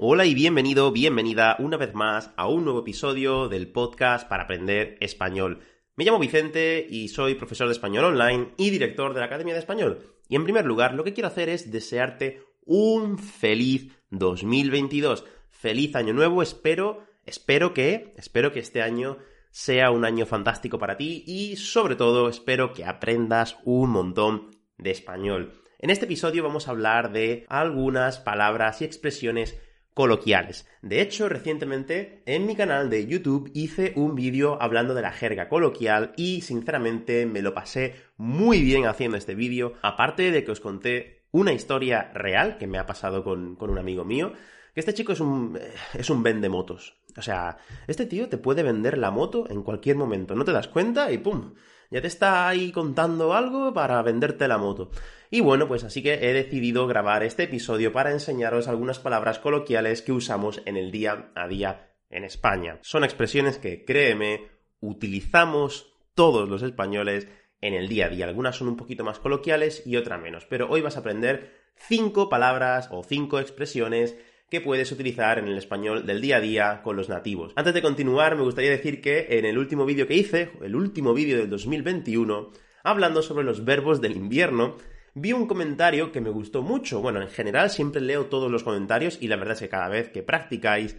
Hola y bienvenido, bienvenida una vez más a un nuevo episodio del podcast para aprender español. Me llamo Vicente y soy profesor de español online y director de la Academia de Español. Y en primer lugar, lo que quiero hacer es desearte un feliz 2022. Feliz año nuevo, espero, espero que, espero que este año sea un año fantástico para ti y sobre todo espero que aprendas un montón de español. En este episodio vamos a hablar de algunas palabras y expresiones coloquiales. De hecho, recientemente en mi canal de YouTube hice un vídeo hablando de la jerga coloquial y sinceramente me lo pasé muy bien haciendo este vídeo, aparte de que os conté una historia real que me ha pasado con, con un amigo mío, que este chico es un, eh, es un motos. O sea, este tío te puede vender la moto en cualquier momento, no te das cuenta y ¡pum! Ya te está ahí contando algo para venderte la moto. Y bueno, pues así que he decidido grabar este episodio para enseñaros algunas palabras coloquiales que usamos en el día a día en España. Son expresiones que, créeme, utilizamos todos los españoles en el día a día. Algunas son un poquito más coloquiales y otras menos. Pero hoy vas a aprender cinco palabras o cinco expresiones que puedes utilizar en el español del día a día con los nativos. Antes de continuar, me gustaría decir que en el último vídeo que hice, el último vídeo del 2021, hablando sobre los verbos del invierno, vi un comentario que me gustó mucho. Bueno, en general siempre leo todos los comentarios y la verdad es que cada vez que practicáis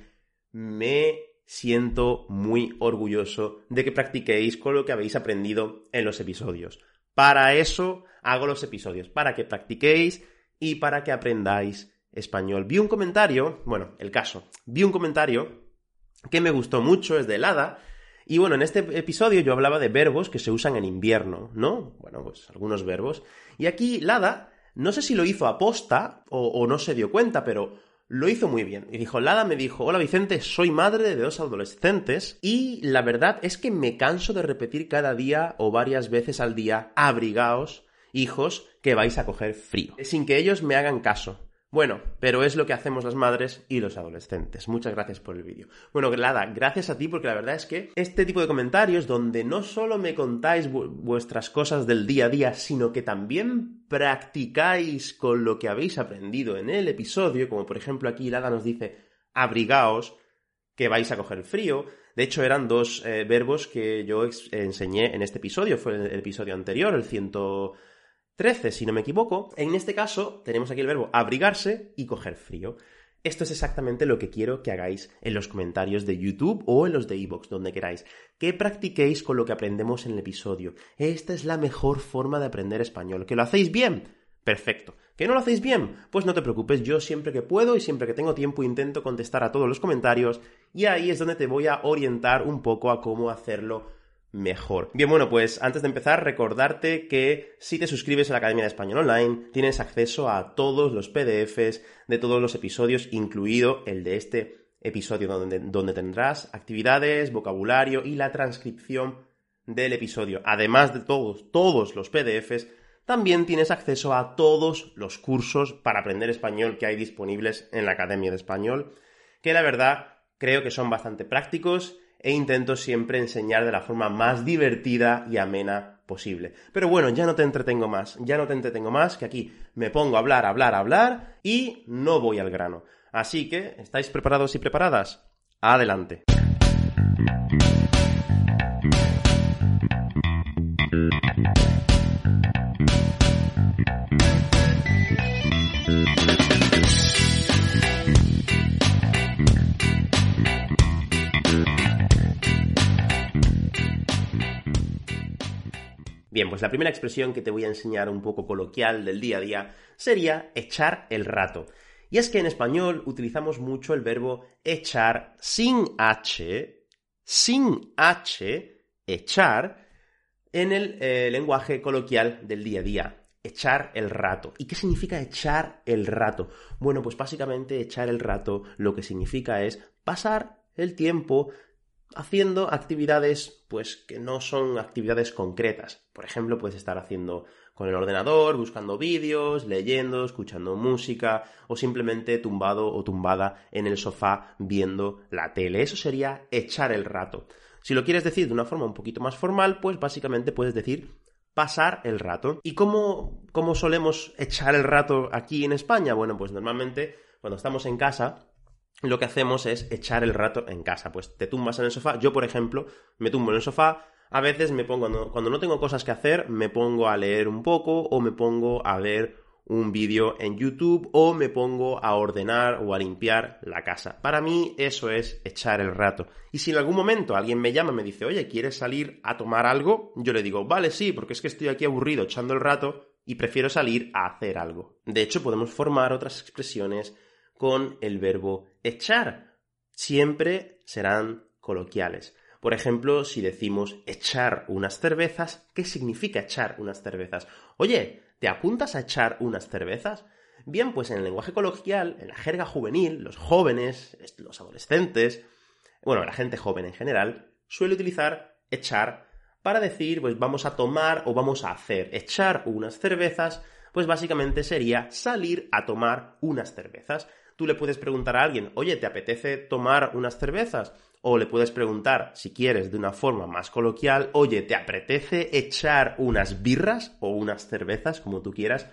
me siento muy orgulloso de que practiquéis con lo que habéis aprendido en los episodios. Para eso hago los episodios, para que practiquéis y para que aprendáis español. Vi un comentario, bueno, el caso, vi un comentario que me gustó mucho, es de helada, y bueno, en este episodio yo hablaba de verbos que se usan en invierno, ¿no? Bueno, pues algunos verbos. Y aquí Lada, no sé si lo hizo aposta o, o no se dio cuenta, pero lo hizo muy bien. Y dijo, Lada me dijo, hola Vicente, soy madre de dos adolescentes y la verdad es que me canso de repetir cada día o varias veces al día, abrigaos, hijos, que vais a coger frío, sin que ellos me hagan caso. Bueno, pero es lo que hacemos las madres y los adolescentes. Muchas gracias por el vídeo. Bueno, Glada, gracias a ti porque la verdad es que este tipo de comentarios donde no solo me contáis vuestras cosas del día a día, sino que también practicáis con lo que habéis aprendido en el episodio, como por ejemplo aquí Lada nos dice abrigaos, que vais a coger frío. De hecho, eran dos eh, verbos que yo enseñé en este episodio. Fue el, episodio anterior, el 100 13, si no me equivoco. En este caso, tenemos aquí el verbo abrigarse y coger frío. Esto es exactamente lo que quiero que hagáis en los comentarios de YouTube o en los de iVoox, donde queráis. Que practiquéis con lo que aprendemos en el episodio. Esta es la mejor forma de aprender español. ¿Que lo hacéis bien? Perfecto. ¿Que no lo hacéis bien? Pues no te preocupes, yo siempre que puedo y siempre que tengo tiempo intento contestar a todos los comentarios y ahí es donde te voy a orientar un poco a cómo hacerlo mejor. Bien, bueno, pues antes de empezar, recordarte que si te suscribes a la Academia de Español Online, tienes acceso a todos los PDFs de todos los episodios, incluido el de este episodio, donde, donde tendrás actividades, vocabulario y la transcripción del episodio. Además de todos, todos los PDFs, también tienes acceso a todos los cursos para aprender español que hay disponibles en la Academia de Español, que la verdad creo que son bastante prácticos e intento siempre enseñar de la forma más divertida y amena posible. Pero bueno, ya no te entretengo más, ya no te entretengo más, que aquí me pongo a hablar, hablar, hablar y no voy al grano. Así que, ¿estáis preparados y preparadas? Adelante. La primera expresión que te voy a enseñar un poco coloquial del día a día sería echar el rato. Y es que en español utilizamos mucho el verbo echar sin H, sin H, echar, en el eh, lenguaje coloquial del día a día. Echar el rato. ¿Y qué significa echar el rato? Bueno, pues básicamente echar el rato lo que significa es pasar el tiempo haciendo actividades pues que no son actividades concretas. Por ejemplo, puedes estar haciendo con el ordenador, buscando vídeos, leyendo, escuchando música o simplemente tumbado o tumbada en el sofá viendo la tele. Eso sería echar el rato. Si lo quieres decir de una forma un poquito más formal, pues básicamente puedes decir pasar el rato. ¿Y cómo, cómo solemos echar el rato aquí en España? Bueno, pues normalmente cuando estamos en casa lo que hacemos es echar el rato en casa. Pues te tumbas en el sofá. Yo, por ejemplo, me tumbo en el sofá. A veces me pongo, cuando, cuando no tengo cosas que hacer, me pongo a leer un poco o me pongo a ver un vídeo en YouTube o me pongo a ordenar o a limpiar la casa. Para mí eso es echar el rato. Y si en algún momento alguien me llama y me dice, oye, ¿quieres salir a tomar algo? Yo le digo, vale, sí, porque es que estoy aquí aburrido echando el rato y prefiero salir a hacer algo. De hecho, podemos formar otras expresiones con el verbo echar. Siempre serán coloquiales. Por ejemplo, si decimos echar unas cervezas, ¿qué significa echar unas cervezas? Oye, ¿te apuntas a echar unas cervezas? Bien, pues en el lenguaje coloquial, en la jerga juvenil, los jóvenes, los adolescentes, bueno, la gente joven en general, suele utilizar echar para decir, pues vamos a tomar o vamos a hacer. Echar unas cervezas, pues básicamente sería salir a tomar unas cervezas. Tú le puedes preguntar a alguien, oye, ¿te apetece tomar unas cervezas? O le puedes preguntar, si quieres, de una forma más coloquial, oye, ¿te apetece echar unas birras o unas cervezas, como tú quieras?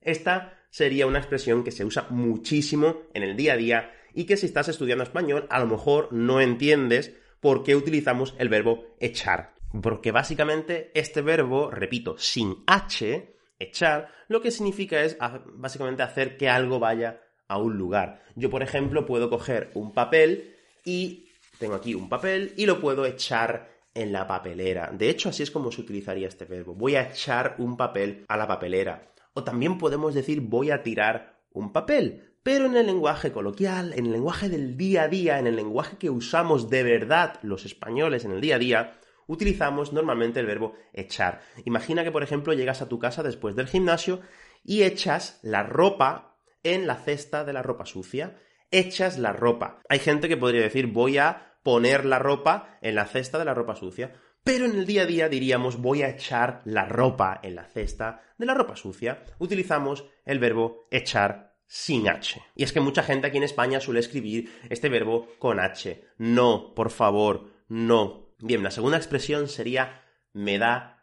Esta sería una expresión que se usa muchísimo en el día a día y que si estás estudiando español a lo mejor no entiendes por qué utilizamos el verbo echar. Porque básicamente este verbo, repito, sin H, echar, lo que significa es básicamente hacer que algo vaya a un lugar. Yo, por ejemplo, puedo coger un papel y tengo aquí un papel y lo puedo echar en la papelera. De hecho, así es como se utilizaría este verbo. Voy a echar un papel a la papelera. O también podemos decir voy a tirar un papel. Pero en el lenguaje coloquial, en el lenguaje del día a día, en el lenguaje que usamos de verdad los españoles en el día a día, utilizamos normalmente el verbo echar. Imagina que, por ejemplo, llegas a tu casa después del gimnasio y echas la ropa en la cesta de la ropa sucia. Echas la ropa. Hay gente que podría decir voy a poner la ropa en la cesta de la ropa sucia. Pero en el día a día diríamos voy a echar la ropa en la cesta de la ropa sucia. Utilizamos el verbo echar sin H. Y es que mucha gente aquí en España suele escribir este verbo con H. No, por favor, no. Bien, la segunda expresión sería me da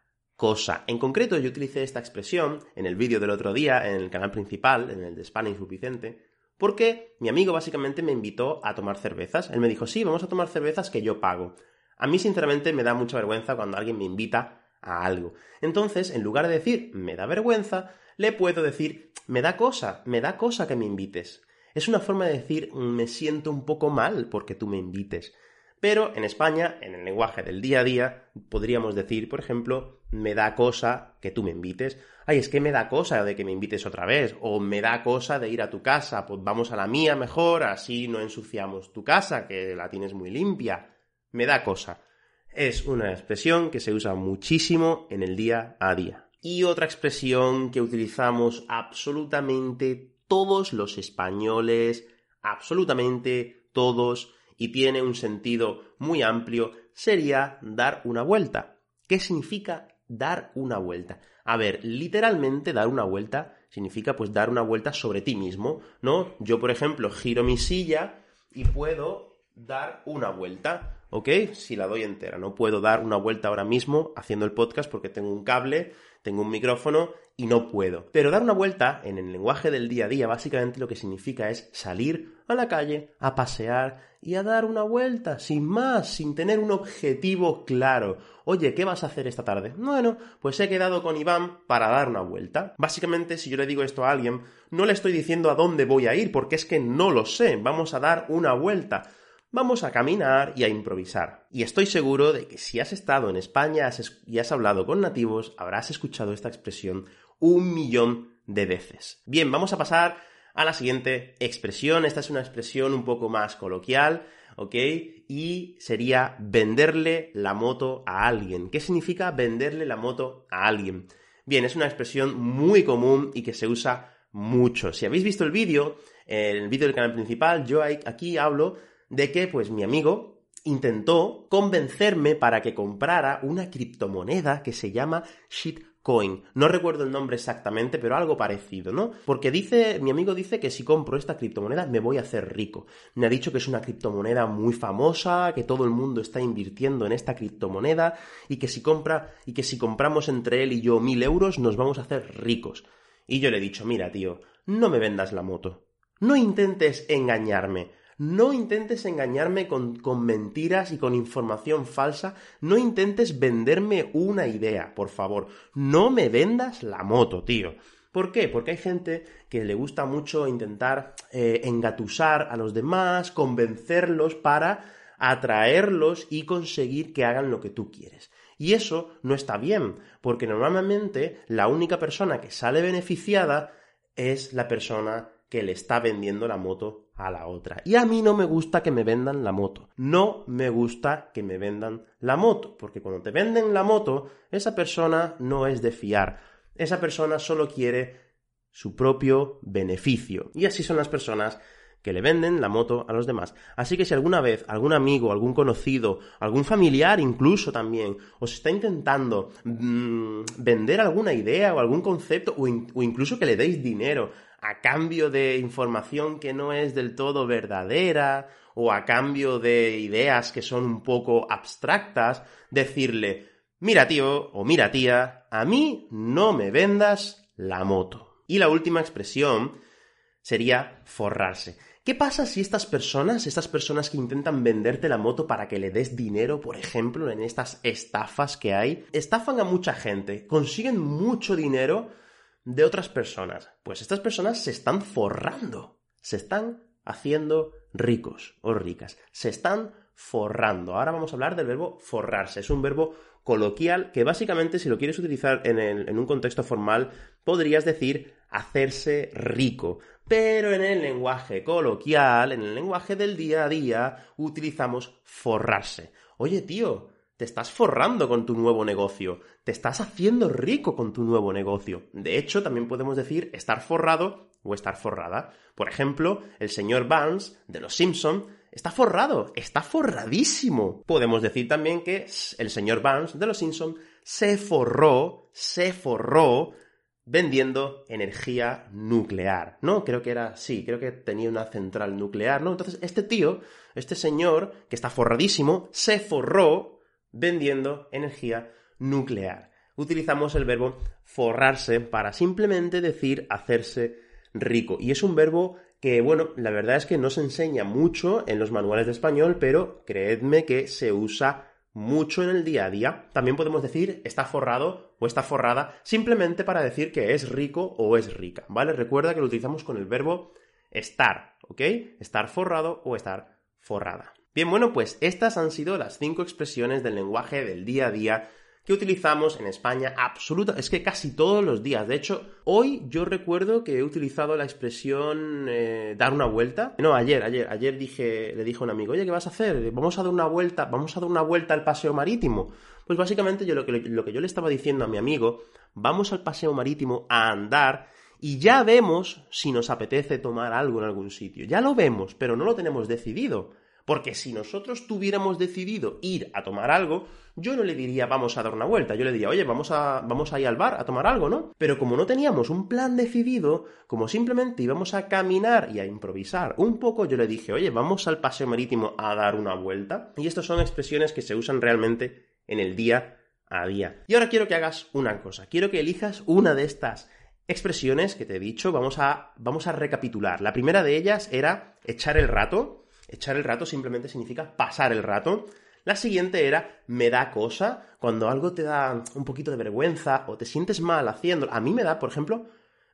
cosa. En concreto, yo utilicé esta expresión en el vídeo del otro día, en el canal principal, en el de Spanish Vicente, porque mi amigo básicamente me invitó a tomar cervezas. Él me dijo, sí, vamos a tomar cervezas que yo pago. A mí, sinceramente, me da mucha vergüenza cuando alguien me invita a algo. Entonces, en lugar de decir me da vergüenza, le puedo decir me da cosa, me da cosa que me invites. Es una forma de decir me siento un poco mal porque tú me invites. Pero en España, en el lenguaje del día a día, podríamos decir, por ejemplo, me da cosa que tú me invites. Ay, es que me da cosa de que me invites otra vez. O me da cosa de ir a tu casa. Pues vamos a la mía mejor, así no ensuciamos tu casa, que la tienes muy limpia. Me da cosa. Es una expresión que se usa muchísimo en el día a día. Y otra expresión que utilizamos absolutamente todos los españoles, absolutamente todos, y tiene un sentido muy amplio, sería dar una vuelta. ¿Qué significa dar una vuelta? A ver, literalmente dar una vuelta significa pues dar una vuelta sobre ti mismo, ¿no? Yo, por ejemplo, giro mi silla y puedo dar una vuelta, ¿ok? Si la doy entera, no puedo dar una vuelta ahora mismo haciendo el podcast porque tengo un cable, tengo un micrófono y no puedo. Pero dar una vuelta en el lenguaje del día a día básicamente lo que significa es salir a la calle, a pasear y a dar una vuelta, sin más, sin tener un objetivo claro. Oye, ¿qué vas a hacer esta tarde? Bueno, pues he quedado con Iván para dar una vuelta. Básicamente, si yo le digo esto a alguien, no le estoy diciendo a dónde voy a ir, porque es que no lo sé. Vamos a dar una vuelta. Vamos a caminar y a improvisar. Y estoy seguro de que si has estado en España y has hablado con nativos, habrás escuchado esta expresión un millón de veces. Bien, vamos a pasar a la siguiente expresión. Esta es una expresión un poco más coloquial, ¿ok? Y sería venderle la moto a alguien. ¿Qué significa venderle la moto a alguien? Bien, es una expresión muy común y que se usa mucho. Si habéis visto el vídeo, el vídeo del canal principal, yo aquí hablo de que, pues, mi amigo intentó convencerme para que comprara una criptomoneda que se llama Shit Coin. No recuerdo el nombre exactamente, pero algo parecido, ¿no? Porque dice, mi amigo dice que si compro esta criptomoneda me voy a hacer rico. Me ha dicho que es una criptomoneda muy famosa, que todo el mundo está invirtiendo en esta criptomoneda y que si compra y que si compramos entre él y yo mil euros nos vamos a hacer ricos. Y yo le he dicho, mira, tío, no me vendas la moto. No intentes engañarme. No intentes engañarme con, mentiras y con información falsa. No intentes venderme una idea, por favor. No me vendas la moto, tío. ¿Por qué? Porque hay gente que le gusta mucho intentar eh, engatusar a los demás, convencerlos para atraerlos y conseguir que hagan lo que tú quieres. Y eso no está bien, porque normalmente la única persona que sale beneficiada es la persona que le está vendiendo la moto a la otra. Y a mí no me gusta que me vendan la moto. No me gusta que me vendan la moto, porque cuando te venden la moto, esa persona no es de fiar. Esa persona solo quiere su propio beneficio. Y así son las personas que le venden la moto a los demás. Así que si alguna vez algún amigo, algún conocido, algún familiar incluso también os está intentando mm, vender alguna idea o algún concepto o incluso que le deis dinero a cambio de información que no es del todo verdadera o a cambio de ideas que son un poco abstractas, decirle, mira tío o mira tía, a mí no me vendas la moto. Y la última expresión sería forrarse. ¿Qué pasa si estas personas, estas personas que intentan venderte la moto para que le des dinero, por ejemplo, en estas estafas que hay, estafan a mucha gente, consiguen mucho dinero de otras personas. Pues estas personas se están forrando, se están haciendo ricos o ricas, se están forrando. Ahora vamos a hablar del verbo forrarse. Es un verbo coloquial que básicamente si lo quieres utilizar en, un contexto formal podrías decir hacerse rico. Pero en el lenguaje coloquial, en el lenguaje del día a día, utilizamos forrarse. Oye, tío, te estás forrando con tu nuevo negocio, te estás haciendo rico con tu nuevo negocio. De hecho, también podemos decir estar forrado o estar forrada. Por ejemplo, el señor Barnes de Los Simpson está forrado, está forradísimo. Podemos decir también que el señor Barnes de Los Simpson se forró, se forró vendiendo energía nuclear, ¿no? Creo que era, sí, creo que tenía una central nuclear, ¿no? Entonces, este tío, este señor, que está forradísimo, se forró vendiendo energía nuclear. Utilizamos el verbo forrarse para simplemente decir hacerse rico. Y es un verbo que, bueno, la verdad es que no se enseña mucho en los manuales de español, pero creedme que se usa mucho en el día a día. También podemos decir está forrado o está forrada simplemente para decir que es rico o es rica, ¿vale? Recuerda que lo utilizamos con el verbo estar, ¿ok? Estar forrado o estar forrada. Bien, bueno, pues estas han sido las cinco expresiones del lenguaje del día a día que utilizamos en España absoluta, es que casi todos los días. De hecho, hoy yo recuerdo que he utilizado la expresión eh, dar una vuelta. No, ayer, ayer, ayer dije, le dije a un amigo, oye, ¿qué vas a hacer? Vamos a dar una vuelta, vamos a dar una vuelta al paseo marítimo. Pues básicamente yo lo que, lo que yo le estaba diciendo a mi amigo, vamos al paseo marítimo a andar y ya vemos si nos apetece tomar algo en algún sitio. Ya lo vemos, pero no lo tenemos decidido. Porque si nosotros tuviéramos decidido ir a tomar algo, yo no le diría vamos a dar una vuelta, yo le diría, oye, vamos a, vamos a ir al bar a tomar algo, ¿no? Pero como no teníamos un plan decidido, como simplemente íbamos a caminar y a improvisar un poco, yo le dije, oye, vamos al paseo marítimo a dar una vuelta. Y estas son expresiones que se usan realmente en el día a día. Y ahora quiero que hagas una cosa, quiero que elijas una de estas expresiones que te he dicho, vamos a, vamos a recapitular. La primera de ellas era echar el rato, Echar el rato simplemente significa pasar el rato. La siguiente era me da cosa, cuando algo te da un poquito de vergüenza o te sientes mal haciéndolo. A mí me da, por ejemplo,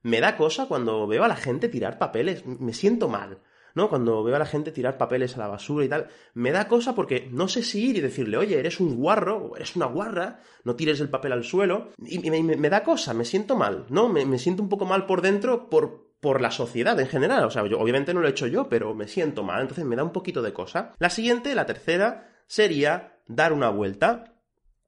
me da cosa cuando veo a la gente tirar papeles, me siento mal. ¿no? Cuando veo a la gente tirar papeles a la basura y tal, me da cosa porque no sé si ir y decirle, oye, eres un guarro eres una guarra, no tires el papel al suelo, y me, da cosa, me siento mal, ¿no? Me, siento un poco mal por dentro por, por la sociedad en general. O sea, obviamente no lo he hecho yo, pero me siento mal, entonces me da un poquito de cosa. La siguiente, la tercera, sería dar una vuelta.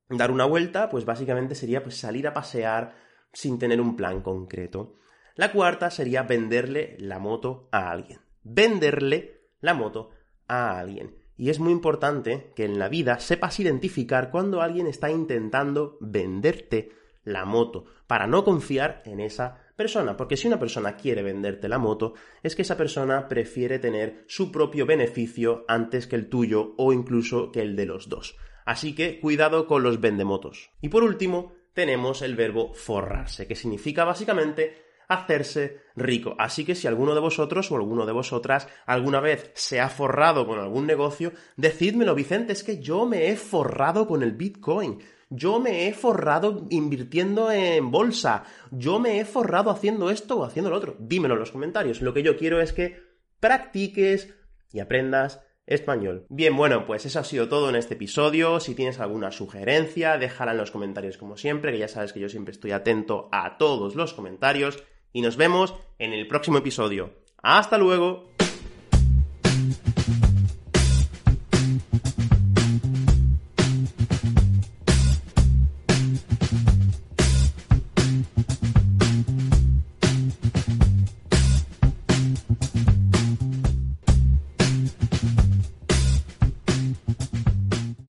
Dar una vuelta, pues básicamente sería pues, salir a pasear sin tener un plan concreto. La cuarta sería venderle la moto a alguien. Venderle la moto a alguien. Y es muy importante que en la vida sepas identificar cuando alguien está intentando venderte la moto, para no confiar en esa persona, porque si una persona quiere venderte la moto, es que esa persona prefiere tener su propio beneficio antes que el tuyo o incluso que el de los dos. Así que cuidado con los vendemotos. Y por último, tenemos el verbo forrarse, que significa básicamente hacerse rico. Así que si alguno de vosotros o alguno de vosotras alguna vez se ha forrado con algún negocio, decídmelo, Vicente, es que yo me he forrado con el Bitcoin. Yo me he forrado invirtiendo en bolsa. Yo me he forrado haciendo esto o haciendo lo otro. Dímelo en los comentarios. Lo que yo quiero es que practiques y aprendas español. Bien, bueno, pues eso ha sido todo en este episodio. Si tienes alguna sugerencia, déjala en los comentarios como siempre, que ya sabes que yo siempre estoy atento a todos los comentarios. Y nos vemos en el próximo episodio. ¡Hasta luego!